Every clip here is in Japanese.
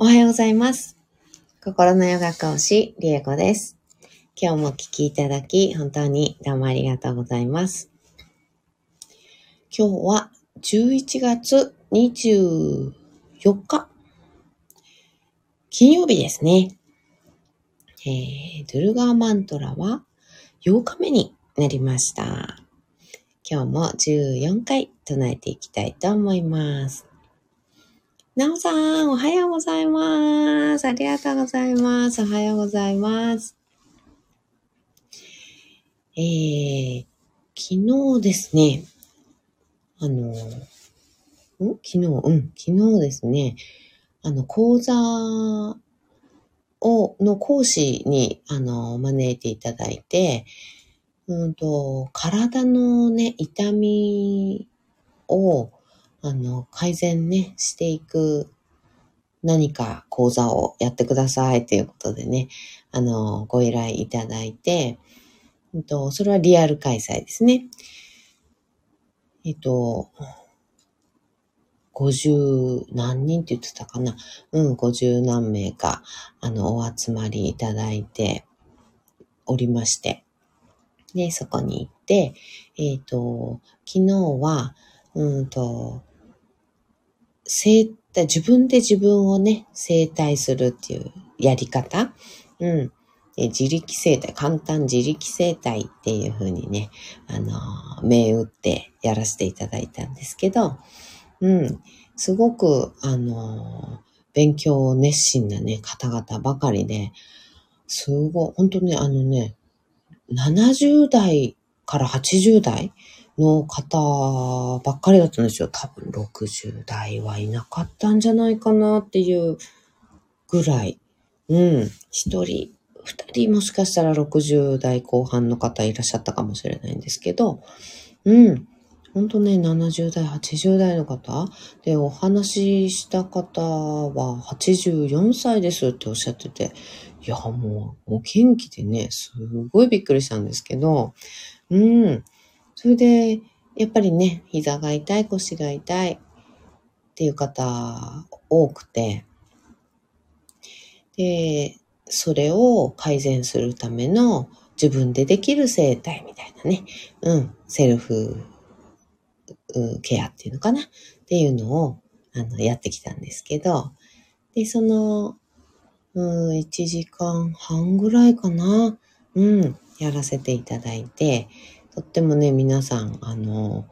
おはようございます。心のヨガ講師、リエコです。今日もお聞きいただき、本当にどうもありがとうございます。今日は11月24日、金曜日ですね。えー、ドゥルガーマントラは8日目になりました。今日も14回唱えていきたいと思います。なおさん、おはようございます。ありがとうございます。おはようございます。えー、昨日ですね、あの、ん？昨日、うん、昨日ですね、あの、講座を、の講師に、あの、招いていただいて、うんと、体のね、痛みを、あの、改善ね、していく何か講座をやってくださいということでね、あの、ご依頼いただいて、うんと、それはリアル開催ですね。えっと、50何人って言ってたかなうん、50何名か、あの、お集まりいただいておりまして。で、そこに行って、えっ、と、昨日は、うんと、生体、自分で自分をね、生体するっていうやり方うん。自力生体、簡単自力生体っていう風にね、あの、銘打ってやらせていただいたんですけど、うん。すごく、あの、勉強熱心なね、方々ばかりで、すごい、本当にあのね、70代から80代の方ばっかりだったんですよ。多分60代はいなかったんじゃないかなっていうぐらい。うん。一人、二人もしかしたら60代後半の方いらっしゃったかもしれないんですけど、うん。ほんとね、70代、80代の方で、お話しした方は84歳ですっておっしゃってて、いや、もう、お元気でね、すごいびっくりしたんですけど、うん。それで、やっぱりね、膝が痛い、腰が痛いっていう方多くて、で、それを改善するための自分でできる生態みたいなね、うん、セルフケアっていうのかな。っていうのを、あの、やってきたんですけど、で、その、うん、1時間半ぐらいかな、うん、やらせていただいて、とってもね、皆さん、あの、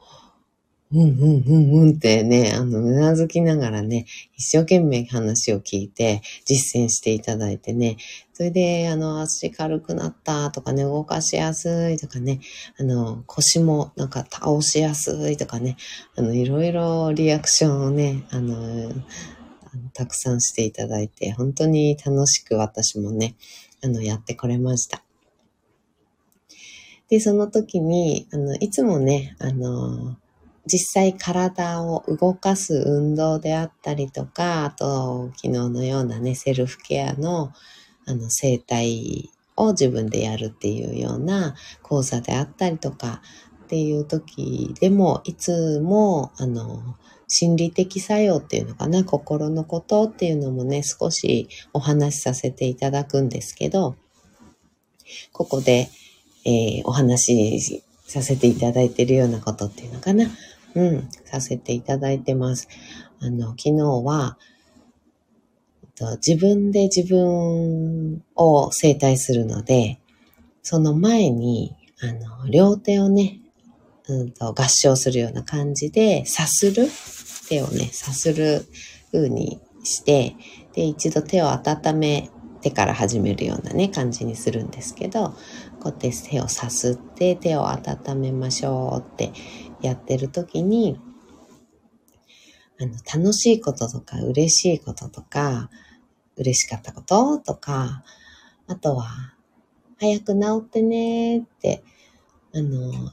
うんうんうんうんってね、あの、うなずきながらね、一生懸命話を聞いて、実践していただいてね、それで、あの、足軽くなったとかね、動かしやすいとかね、あの、腰もなんか倒しやすいとかね、あの、いろいろリアクションをね、あの、たくさんしていただいて、本当に楽しく私もね、あの、やってこれました。で、その時に、あの、いつもね、あの、実際体を動かす運動であったりとか、あと、昨日のようなね、セルフケアの、あの、生態を自分でやるっていうような講座であったりとかっていう時でも、いつも、あの、心理的作用っていうのかな、心のことっていうのもね、少しお話しさせていただくんですけど、ここで、えーお話しさせていただいているようなことっていうのかな。うん、させていただいてます。あの、昨日は、自分で自分を整体するので、その前に、あの、両手をね、うんと合掌するような感じで、さする手をね、さする風にして、で、一度手を温めてから始めるようなね、感じにするんですけど、こうやって手をさすって手を温めましょうってやってる時に、あの、楽しいこととか嬉しいこととか、嬉しかったこととか、あとは、早く治ってねって、あの、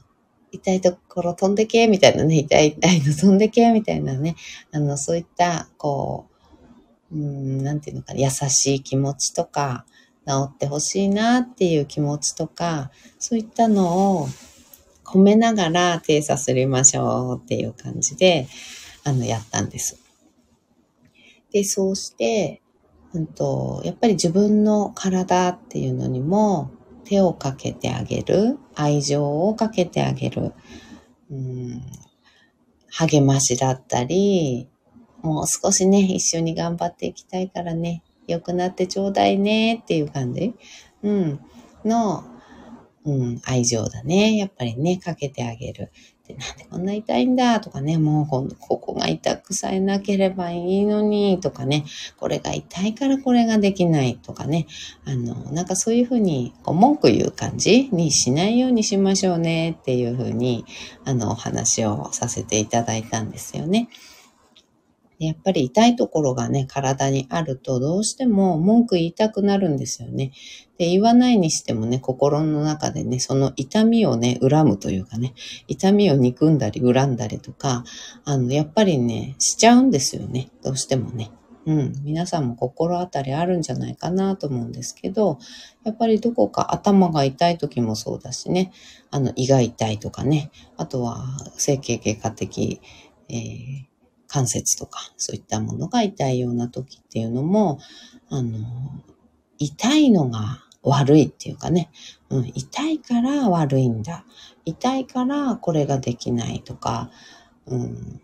痛いところ飛んでけみたいなね、痛い痛いの飛んでけみたいなね、あの、そういった、こう、うん、なんていうのかな、優しい気持ちとか、治ってほしいなっていう気持ちとか、そういったのを込めながら手さすりましょうっていう感じで、あの、やったんです。で、そうして、うんと、やっぱり自分の体っていうのにも手をかけてあげる、愛情をかけてあげる、うん、励ましだったり、もう少しね、一緒に頑張っていきたいからね、良くなってちょうだいねっていう感じ、うん、の、うん、愛情だね。やっぱりね、かけてあげる。で、なんでこんな痛いんだ？とかね、もうこここが痛くさえなければいいのに。とかね、これが痛いからこれができない。とかね、あの、なんかそういうふうにこう文句言う感じ？にしないようにしましょうね。っていうふうに、あの、お話をさせていただいたんですよね。やっぱり痛いところがね、体にあるとどうしても文句言いたくなるんですよね。で、言わないにしてもね、心の中でね、その痛みをね、恨むというかね、痛みを憎んだり恨んだりとか、あの、やっぱりね、しちゃうんですよね。どうしてもね。うん。皆さんも心当たりあるんじゃないかなと思うんですけど、やっぱりどこか頭が痛い時もそうだしね、あの、胃が痛いとかね、あとは整形外科的、えー関節とか、そういったものが痛いような時っていうのも、あの、痛いのが悪いっていうかね、うん、痛いから悪いんだ。痛いからこれができないとか、うん、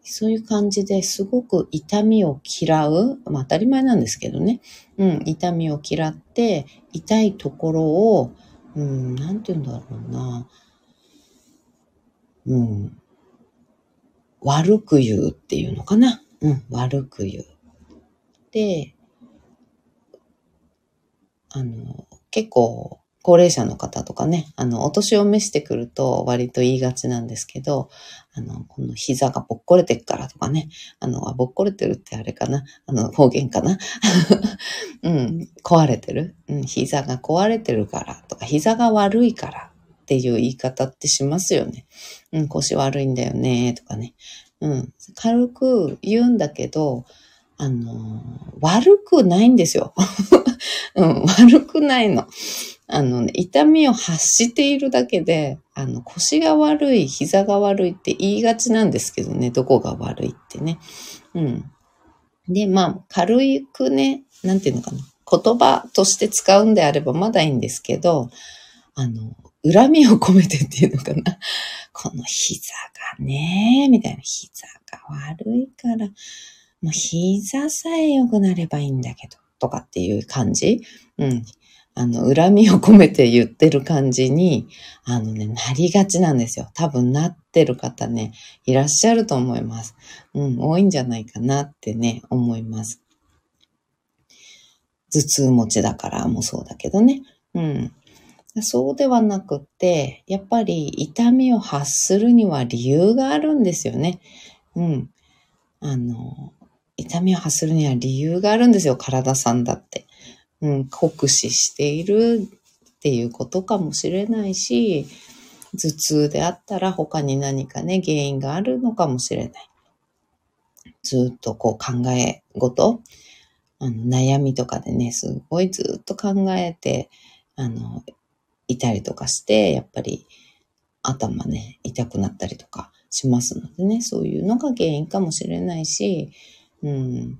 そういう感じですごく痛みを嫌う。まあ当たり前なんですけどね。うん、痛みを嫌って、痛いところを、うん、なんて言うんだろうな。うん、悪く言うっていうのかな？うん、悪く言う。で、あの、結構、高齢者の方とかね、あの、お年を召してくると割と言いがちなんですけど、あの、この膝がぼっこれてっからとかね、あの、あぼっこれてるってあれかな？あの、方言かな？うん、壊れてる、うん、膝が壊れてるからとか、膝が悪いからっていう言い方ってしますよね。うん、腰悪いんだよね、とかね。うん、軽く言うんだけど、あの、悪くないんですよ。うん、悪くないの。あのね、痛みを発しているだけで、あの、腰が悪い、膝が悪いって言いがちなんですけどね、どこが悪いってね。うん。で、まあ、軽くね、なんていうのかな。言葉として使うんであればまだいいんですけど、あの、恨みを込めてっていうのかな。この膝がね、みたいな。膝が悪いから、もう膝さえ良くなればいいんだけど、とかっていう感じ。うん。あの、恨みを込めて言ってる感じに、あのね、なりがちなんですよ。多分なってる方ね、いらっしゃると思います。うん、多いんじゃないかなってね、思います。頭痛持ちだからもそうだけどね。うん。そうではなくて、やっぱり痛みを発するには理由があるんですよね。うん。あの、痛みを発するには理由があるんですよ、体さんだって。うん、酷使しているっていうことかもしれないし、頭痛であったら他に何かね、原因があるのかもしれない。ずっとこう考え事、あの悩みとかでね、すごいずっと考えて、あの、いたりとかして、やっぱり頭ね、痛くなったりとかしますのでね、そういうのが原因かもしれないし、うん、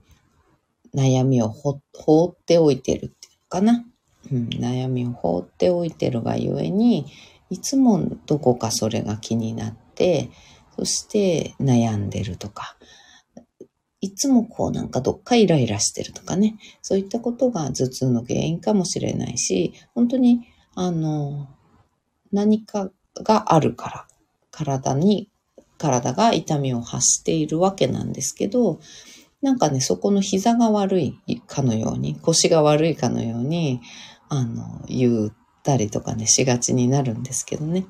悩みを放っておいてるっていうのかな。うん、悩みを放っておいてるがゆえに、いつもどこかそれが気になって、そして悩んでるとか、いつもこうなんかどっかイライラしてるとかね、そういったことが頭痛の原因かもしれないし、本当にあの、何かがあるから、体に、体が痛みを発しているわけなんですけど、なんかね、そこの膝が悪いかのように、腰が悪いかのように、あの、言ったりとかね、しがちになるんですけどね。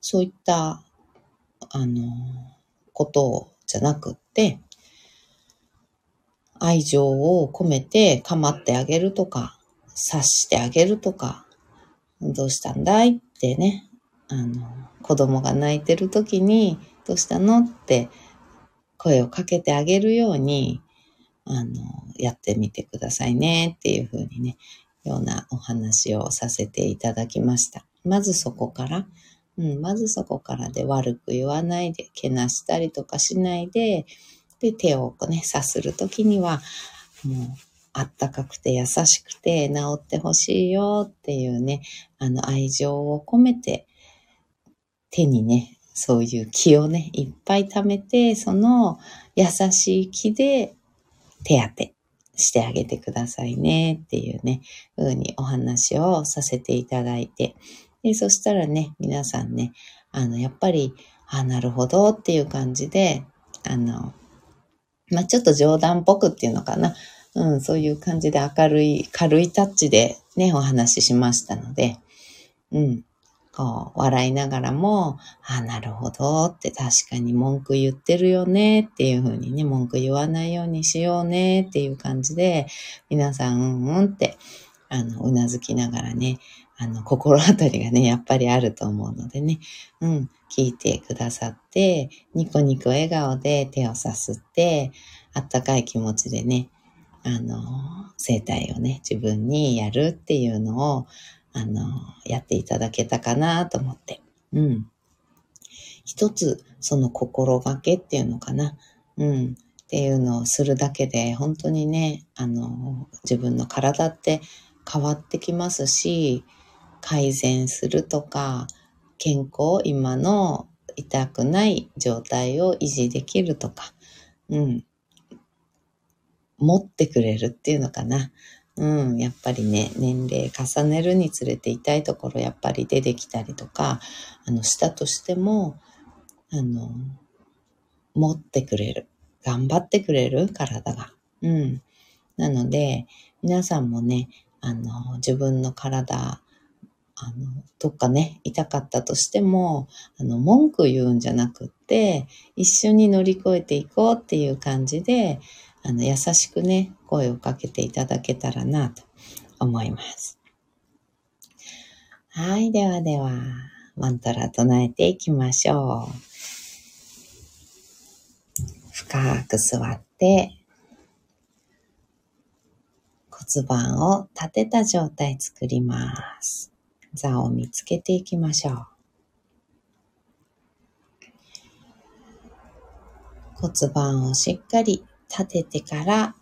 そういった、あの、ことじゃなくって、愛情を込めて構ってあげるとか、察してあげるとか、どうしたんだいってね、あの、子供が泣いてる時に、どうしたのって声をかけてあげるように、あの、やってみてくださいねっていうふうにね、ようなお話をさせていただきました。まずそこから、うん、まずそこからで悪く言わないで、けなしたりとかしないで、で、手をこうね、さするときには、もう、あったかくて優しくて治ってほしいよっていうね、あの愛情を込めて手にね、そういう気をね、いっぱい貯めて、その優しい気で手当てしてあげてくださいねっていうね、風にお話をさせていただいて、で、そしたらね、皆さんね、あの、やっぱり、あ、なるほどっていう感じで、あの、まあ、ちょっと冗談っぽくっていうのかな。うん、そういう感じで明るい、軽いタッチでね、お話ししましたので、うん、こう、笑いながらも、あ、なるほどって確かに文句言ってるよねっていうふうにね、文句言わないようにしようねっていう感じで、皆さん、うんうんって、あの、うなずきながらね、あの、心当たりがね、やっぱりあると思うのでね、うん、聞いてくださって、ニコニコ笑顔で手をさすって、あったかい気持ちでね、あの、生態をね、自分にやるっていうのを、あの、やっていただけたかなと思って。うん。一つ、その心がけっていうのかな。うん。っていうのをするだけで、本当にね、あの、自分の体って変わってきますし、改善するとか、健康、今の痛くない状態を維持できるとか、うん。持ってくれるっていうのかな。うん、やっぱりね、年齢重ねるにつれて痛いところやっぱり出てきたりとか、あの、したとしても、あの、持ってくれる。頑張ってくれる？体が。うん。なので、皆さんもね、あの、自分の体、あの、どっかね、痛かったとしても、あの、文句言うんじゃなくって、一緒に乗り越えていこうっていう感じで、あの、優しくね、声をかけていただけたらなと思います。はい、ではでは、マントラ唱えていきましょう。深く座って、骨盤を立てた状態作ります。座を見つけていきましょう。骨盤をしっかり立ててから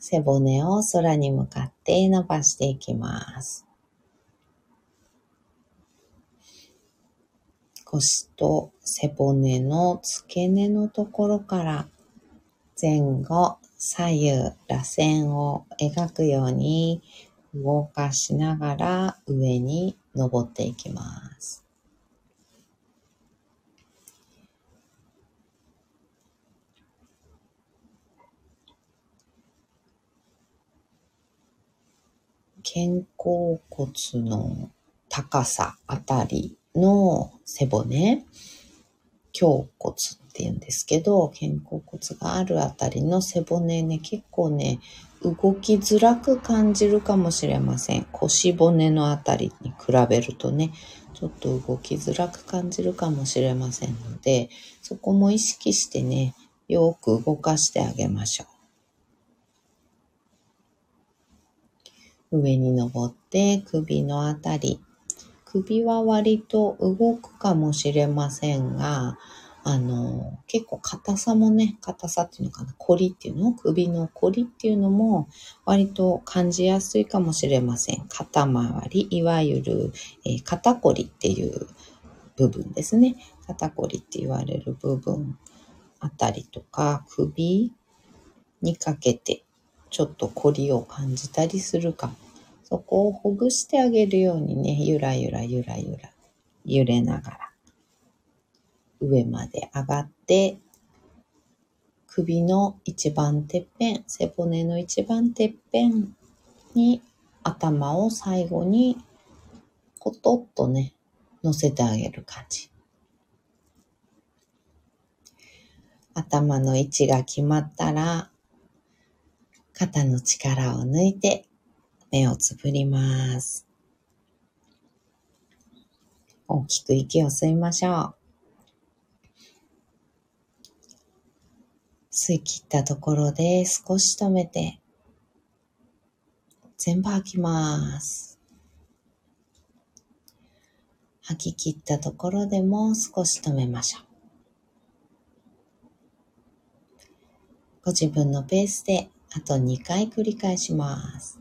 背骨を空に向かって伸ばしていきます。腰と背骨の付け根のところから前後左右螺旋を描くように動かしながら上に登っていきます。肩甲骨の高さあたりの背骨、胸骨って言うんですけど、肩甲骨があるあたりの背骨ね、結構ね、動きづらく感じるかもしれません。腰骨のあたりに比べるとね、ちょっと動きづらく感じるかもしれませんので、そこも意識してね、よく動かしてあげましょう。上に登って首のあたり。首は割と動くかもしれませんが、あの、結構硬さもね、硬さっていうのかな、凝りっていうの？首の凝りっていうのも割と感じやすいかもしれません。肩周り、いわゆる、えー、肩こりっていう部分ですね。肩こりって言われる部分あたりとか、首にかけてちょっと凝りを感じたりするか。そこをほぐしてあげるようにね、ゆらゆらゆらゆら揺れながら上まで上がって首の一番てっぺん、背骨の一番てっぺんに頭を最後にコトッとね、乗せてあげる感じ。頭の位置が決まったら、肩の力を抜いて目をつぶります。大きく息を吸いましょう。吸い切ったところで少し止めて、全部吐きます。吐き切ったところでも少し止めましょう。ご自分のペースであと2回繰り返します。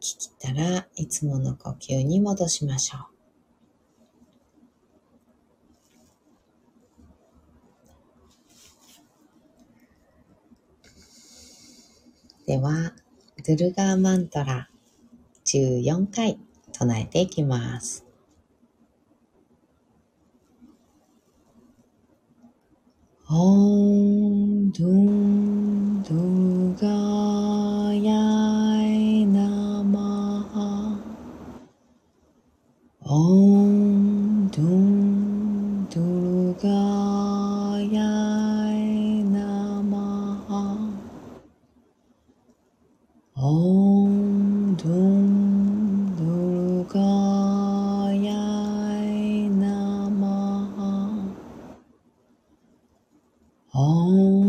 き切ったらいつもの呼吸に戻しましょう。では、ドゥルガーマントラ14回唱えていきます。オンドゥンドゥガヤ Om Dum Durgayai Namaha. Om Dum Durgayai Namaha. Om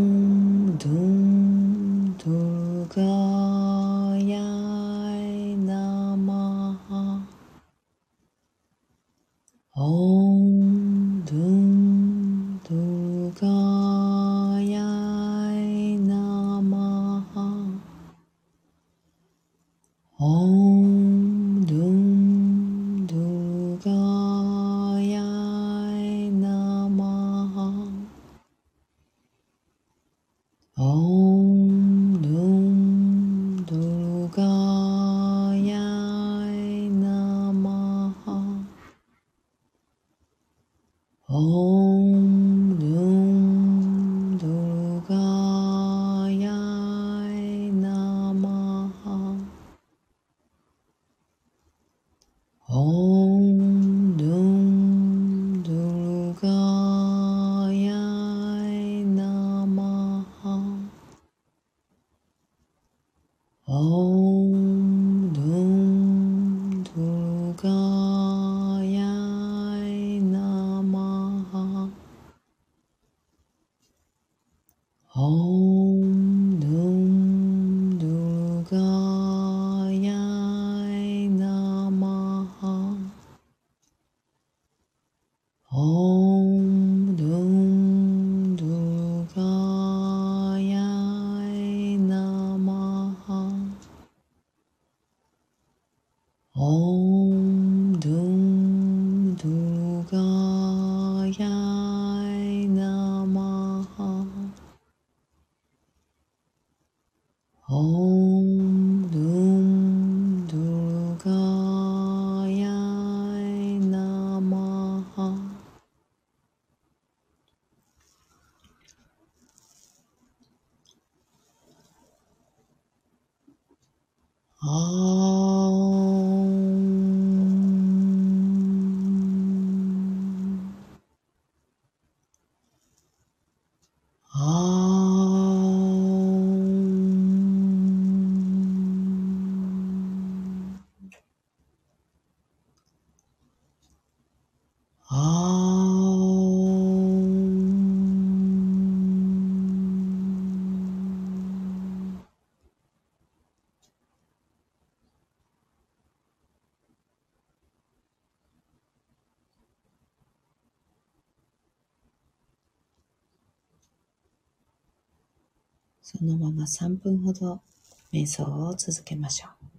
そのまま3分ほど瞑想を続けましょう。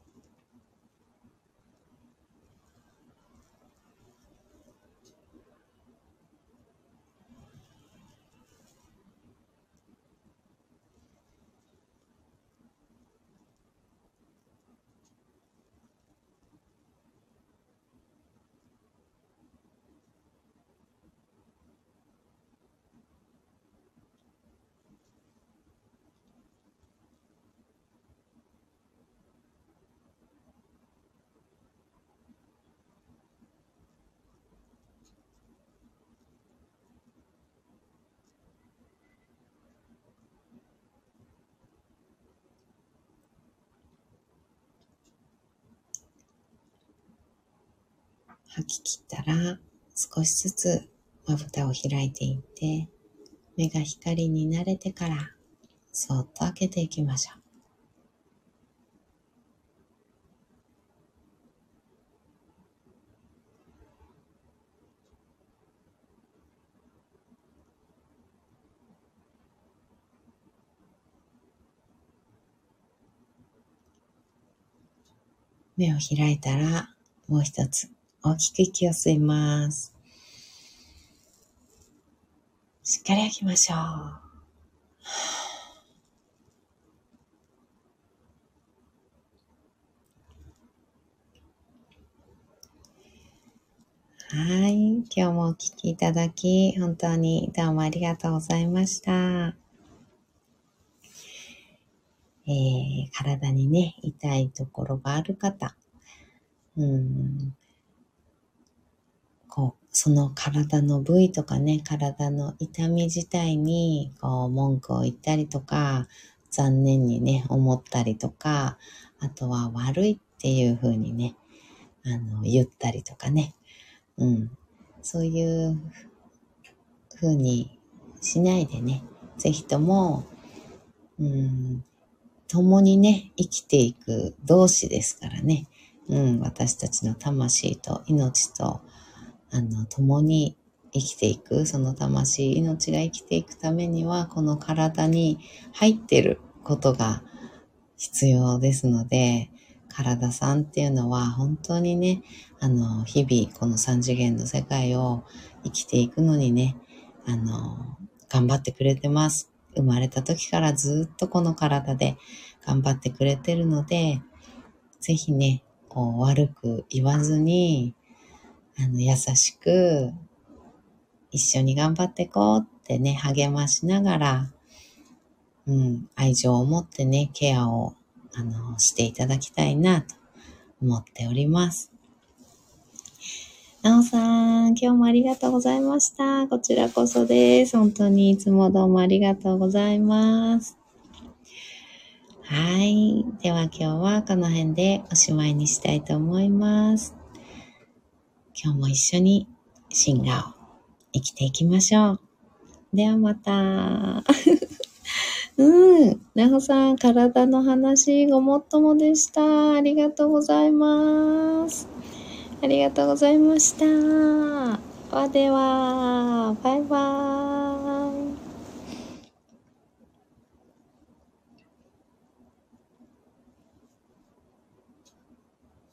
吐き切ったら少しずつまぶたを開いていって目が光に慣れてからそっと開けていきましょう。目を開いたらもう一つ大きく息を吸います。しっかり吐きましょう。はい。今日もお聴きいただき、本当にどうもありがとうございました。えー、体にね、痛いところがある方、うん、こう、その体の部位とかね、体の痛み自体に、こう、文句を言ったりとか、残念にね、思ったりとか、あとは悪いっていう風にね、あの、言ったりとかね。うん。そういう風にしないでね、ぜひとも、うん、共にね、生きていく同志ですからね。うん、私たちの魂と命とあの、共に生きていく、その魂、命が生きていくためには、この体に入ってることが必要ですので、体さんっていうのは本当にね、あの、日々この三次元の世界を生きていくのにね、あの、頑張ってくれてます。生まれた時からずっとこの体で頑張ってくれてるので、ぜひね、こう悪く言わずに、あの、優しく、一緒に頑張っていこうってね、励ましながら、うん、愛情を持ってね、ケアを、あの、していただきたいなと思っております。なおさん、今日もありがとうございました。こちらこそです。本当にいつもどうもありがとうございます。はい。では今日はこの辺でおしまいにしたいと思います。今日も一緒にシンガーを生きていきましょう。ではまた。うん。なほさん、体の話、ごもっともでした。ありがとうございます。ありがとうございました。はでは、バイバーイ。